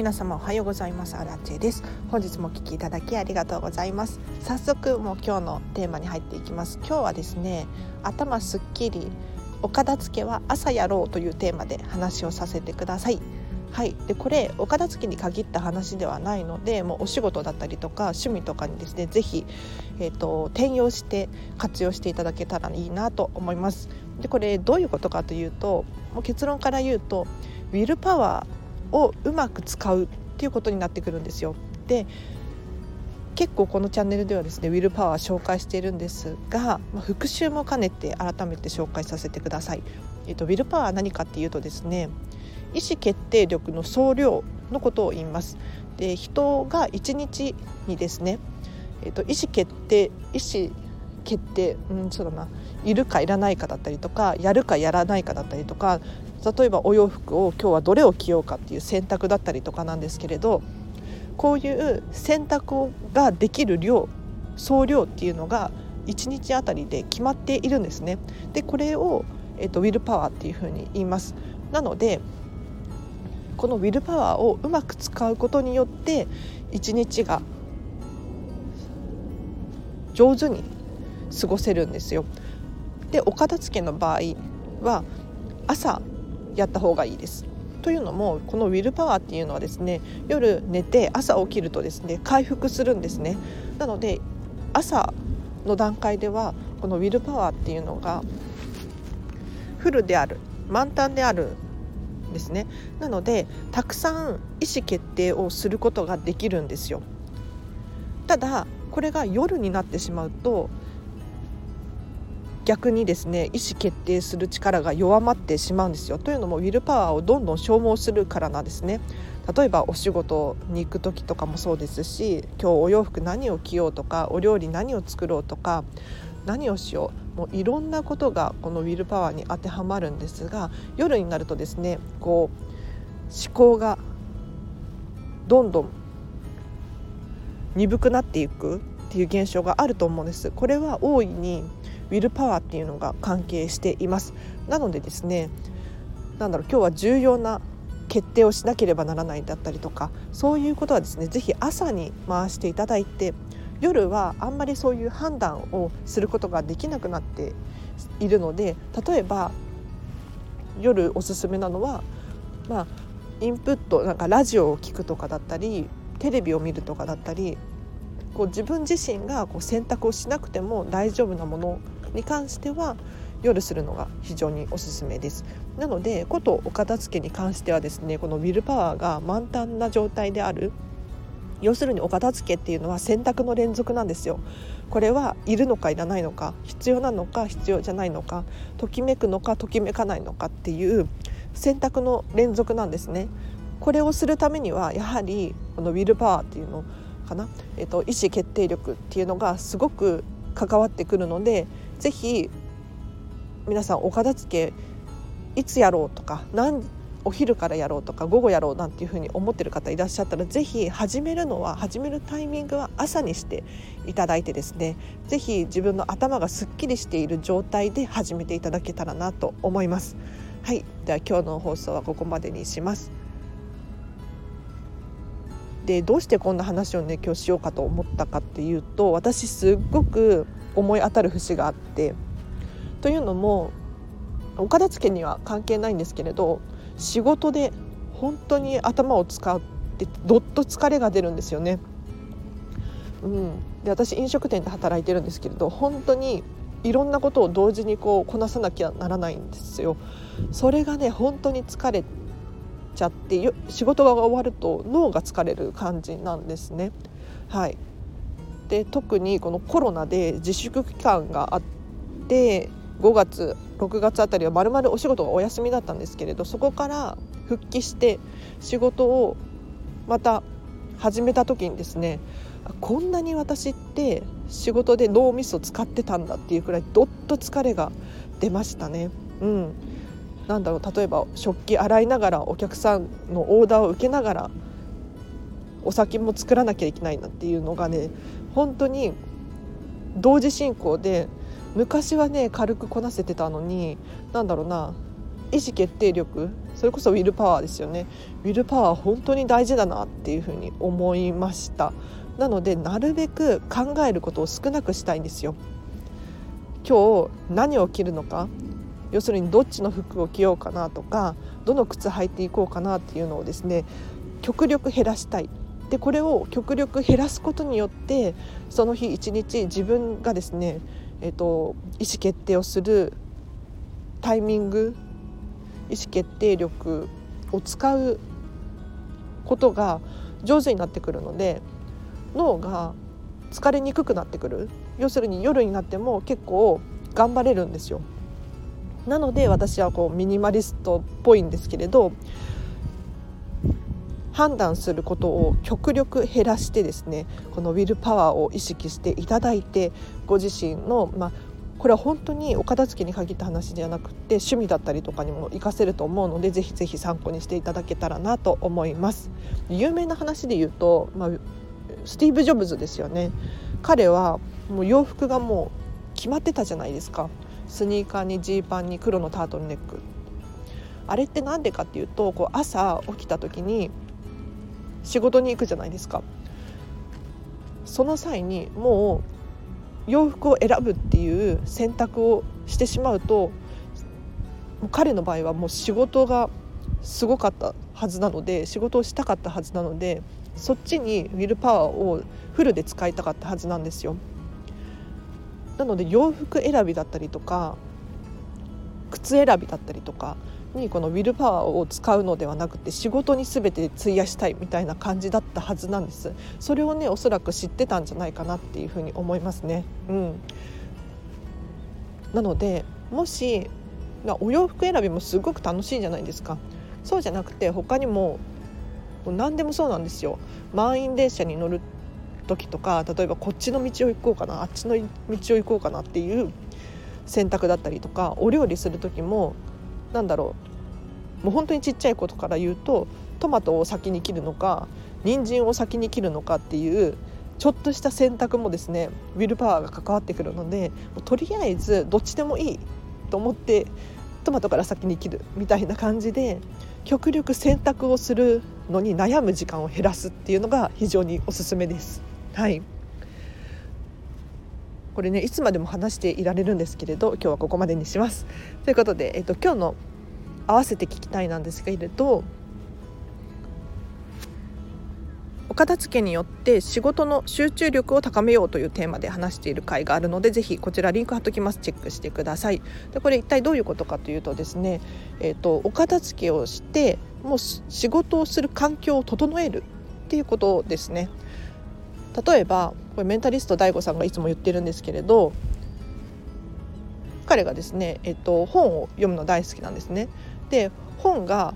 皆様おはようございます。アラチェです。本日もお聞きいただきありがとうございます。早速もう今日のテーマに入っていきます。今日はですね頭すっきりお片付けは朝やろうというテーマで話をさせてください。はい、でこれお片付けに限った話ではないのでもうお仕事だったりとか趣味とかにですね是非、えーと、転用して活用していただけたらいいなと思います。でこれどういうことかというともう結論から言うとウィルパワーをうまく使うっていうことになってくるんですよ。で結構このチャンネルではですねウィルパワー紹介しているんですが、まあ、復習も兼ねて改めて紹介させてください。えっと、ウィルパワーは何かっていうとですね意思決定力の総量のことを言います。で人が1日にですね、えーと、意思決定意思決定うんそうだないるかいらないかだったりとかやるかやらないかだったりとか例えばお洋服を今日はどれを着ようかっていう選択だったりとかなんですけれどこういう選択ができる量総量っていうのが1日あたりで決まっているんですね。でこれを、えーと、ウィルパワーっていうふうに言います。なのでこのウィルパワーをうまく使うことによって一日が上手に過ごせるんですよ。でお片付けの場合は朝やった方がいいです。というのもこのウィルパワーっていうのはですね夜寝て朝起きるとですね回復するんですね。なので朝の段階ではこのウィルパワーっていうのがフルである満タンであるんですねなのでたくさん意思決定をすることができるんですよただこれが夜になってしまうと逆にですね意思決定する力が弱まってしまうんですよ。というのもウィルパワーをどんどん消耗するからなんですね。例えばお仕事に行く時とかもそうですし今日お洋服何を着ようとかお料理何を作ろうとか何をしよう。もういろんなことがこのウィルパワーに当てはまるんですが夜になるとですねこう思考がどんどん鈍くなっていくっていう現象があると思うんです。これは大いにウィルパワーっていうのが関係しています。なのでですねなんだろう今日は重要な決定をしなければならないだったりとかそういうことはですね是非朝に回していただいて夜はあんまりそういう判断をすることができなくなっているので例えば夜おすすめなのはまあインプットなんかラジオを聴くとかだったりテレビを見るとかだったりこう自分自身がこう選択をしなくても大丈夫なものに関しては夜するのが非常におすすめです。なのでことお片付けに関してはですねこのウィルパワーが満タンな状態である要するにお片付けっていうのは選択の連続なんですよ。これはいるのかいらないのか必要なのか必要じゃないのかときめくのかときめかないのかっていう選択の連続なんですね。これをするためにはやはりこのウィルパワーっていうのかな、えっと、意思決定力っていうのがすごく関わってくるので是非皆さんお片付けいつやろうとか何お昼からやろうとか午後やろうなんていうふうに思ってる方いらっしゃったら是非始めるのは始めるタイミングは朝にしていただいてですね是非自分の頭がすっきりしている状態で始めていただけたらなと思います。はい、では今日の放送はここまでにします。でどうしてこんな話をね今日しようかと思ったかっていうと私すっごく思い当たる節があってというのもお片付けには関係ないんですけれど仕事で本当に頭を使ってどっと疲れが出るんですよね。うん、で私飲食店で働いてるんですけれど本当にいろんなことを同時にこうこなさなきゃならないんですよ。それがね本当に疲れちゃって仕事が終わると脳が疲れる感じなんですね。はい、で特にこのコロナで自粛期間があって5月6月あたりはまるまるお仕事がお休みだったんですけれどそこから復帰して仕事をまた始めた時にですねこんなに私って仕事で脳みそ使ってたんだっていうくらいどっと疲れが出ましたね。うん、なんだろう例えば食器洗いながらお客さんのオーダーを受けながらお酒も作らなきゃいけないなっていうのがね本当に同時進行で昔はね軽くこなせてたのに何だろうな意思決定力それこそウィルパワーですよね。ウィルパワー本当に大事だなっていうふうに思いました。なのでなるべく考えることを少なくしたいんですよ。今日何を着るのか要するにどっちの服を着ようかなとかどの靴履いていこうかなっていうのをですね極力減らしたい。でこれを極力減らすことによってその日一日自分がですね、えーと、意思決定をするタイミング意思決定力を使うことが上手になってくるので脳が疲れにくくなってくる要するに夜になっても結構頑張れるんですよ。なので私はこうミニマリストっぽいんですけれど判断することを極力減らしてですねこのウィルパワーを意識していただいてご自身の、まあ、これは本当にお片付けに限った話ではなくて趣味だったりとかにも活かせると思うのでぜひぜひ参考にしていただけたらなと思います。有名な話で言うと、まあ、スティーブ・ジョブズですよね。彼はもう洋服がもう決まってたじゃないですか。スニーカーにジーパンに黒のタートルネック。あれって何でかっていうとこう朝起きた時に仕事に行くじゃないですかその際にもう洋服を選ぶっていう選択をしてしまうと彼の場合はもう仕事がすごかったはずなので仕事をしたかったはずなのでそっちにウィルパワーをフルで使いたかったはずなんですよ。なので洋服選びだったりとか靴選びだったりとかにこのウィルパワーを使うのではなくて仕事に全て費やしたいみたいな感じだったはずなんです。それをねおそらく知ってたんじゃないかなっていうふうに思いますね。うん。なのでもしお洋服選びもすごく楽しいじゃないですか。そうじゃなくて他にも何でもそうなんですよ。満員電車に乗る時とか例えばこっちの道を行こうかなあっちの道を行こうかなっていう選択だったりとかお料理する時もなんだろうもう本当にちっちゃいことから言うとトマトを先に切るのか人参を先に切るのかっていうちょっとした選択もですねウィルパワーが関わってくるのでとりあえずどっちでもいいと思ってトマトから先に切るみたいな感じで極力選択をするのに悩む時間を減らすっていうのが非常におすすめです。はいこれねいつまでも話していられるんですけれど今日はここまでにします。ということで、えっと、今日の合わせて聞きたいなんですけれどお片付けによって仕事の集中力を高めようというテーマで話している回があるのでぜひこちらリンク貼っときます。チェックしてください。でこれ一体どういうことかというとですね、えーと、お片付けをしてもう仕事をする環境を整えるっていうことですね。例えばこれメンタリスト DAIGO さんがいつも言ってるんですけれど彼がですね、えっと、本を読むの大好きなんですね。で本が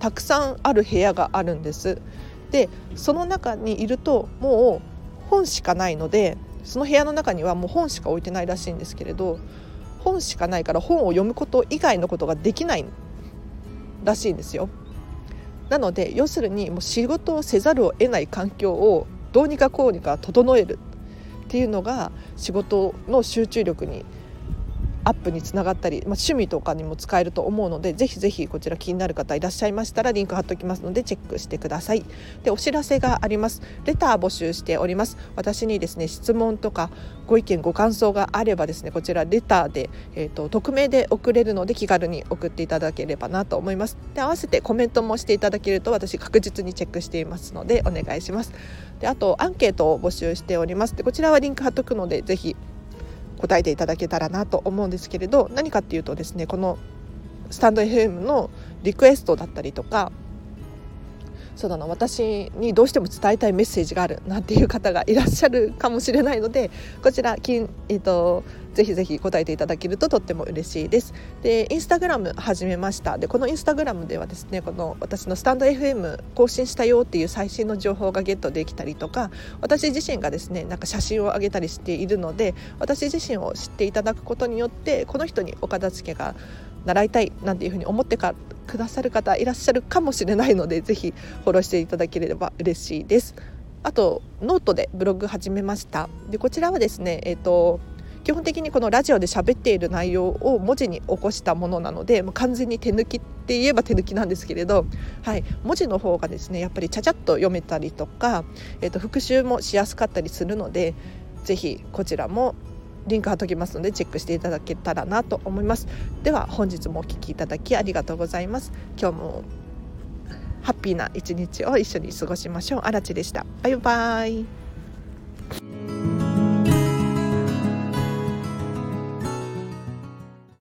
たくさんある部屋があるんです。でその中にいるともう本しかないのでその部屋の中にはもう本しか置いてないらしいんですけれど本しかないから本を読むこと以外のことができないらしいんですよ。なので要するにもう仕事をせざるを得ない環境をどうにかこうにか整えるっていうのが仕事の集中力にアップにつながったり、まあ、趣味とかにも使えると思うのでぜひぜひこちら気になる方いらっしゃいましたらリンク貼っておきますのでチェックしてください。でお知らせがあります。レター募集しております。私にですね質問とかご意見ご感想があればですねこちらレターで、えーと、匿名で送れるので気軽に送っていただければなと思います。で合わせてコメントもしていただけると私確実にチェックしていますのでお願いします。であとアンケートを募集しております。でこちらはリンク貼っとくのでぜひ答えていただけたらなと思うんですけれど何かっていうとですねこのスタンド FM のリクエストだったりとかそうだな私にどうしても伝えたいメッセージがあるなんていう方がいらっしゃるかもしれないのでこちら、えーと、ぜひぜひ答えていただけるととっても嬉しいです。でインスタグラム始めましたでこのインスタグラムではですねこの私のスタンド FM 更新したよっていう最新の情報がゲットできたりとか私自身がですねなんか写真を上げたりしているので私自身を知っていただくことによってこの人にお片付けが習いたいなんていうふうに思ってかくださる方いらっしゃるかもしれないのでぜひフォローしていただければ嬉しいです。あとノートでブログ始めました。でこちらはですね、えーと、基本的にこのラジオで喋っている内容を文字に起こしたものなのでもう完全に手抜きって言えば手抜きなんですけれど、はい、文字の方がですねやっぱりちゃちゃっと読めたりとか、えー、と復習もしやすかったりするのでぜひこちらもリンク貼っときますのでチェックしていただけたらなと思います。では本日もお聴きいただきありがとうございます。今日もハッピーな一日を一緒に過ごしましょう。あらちでした。バイバイ。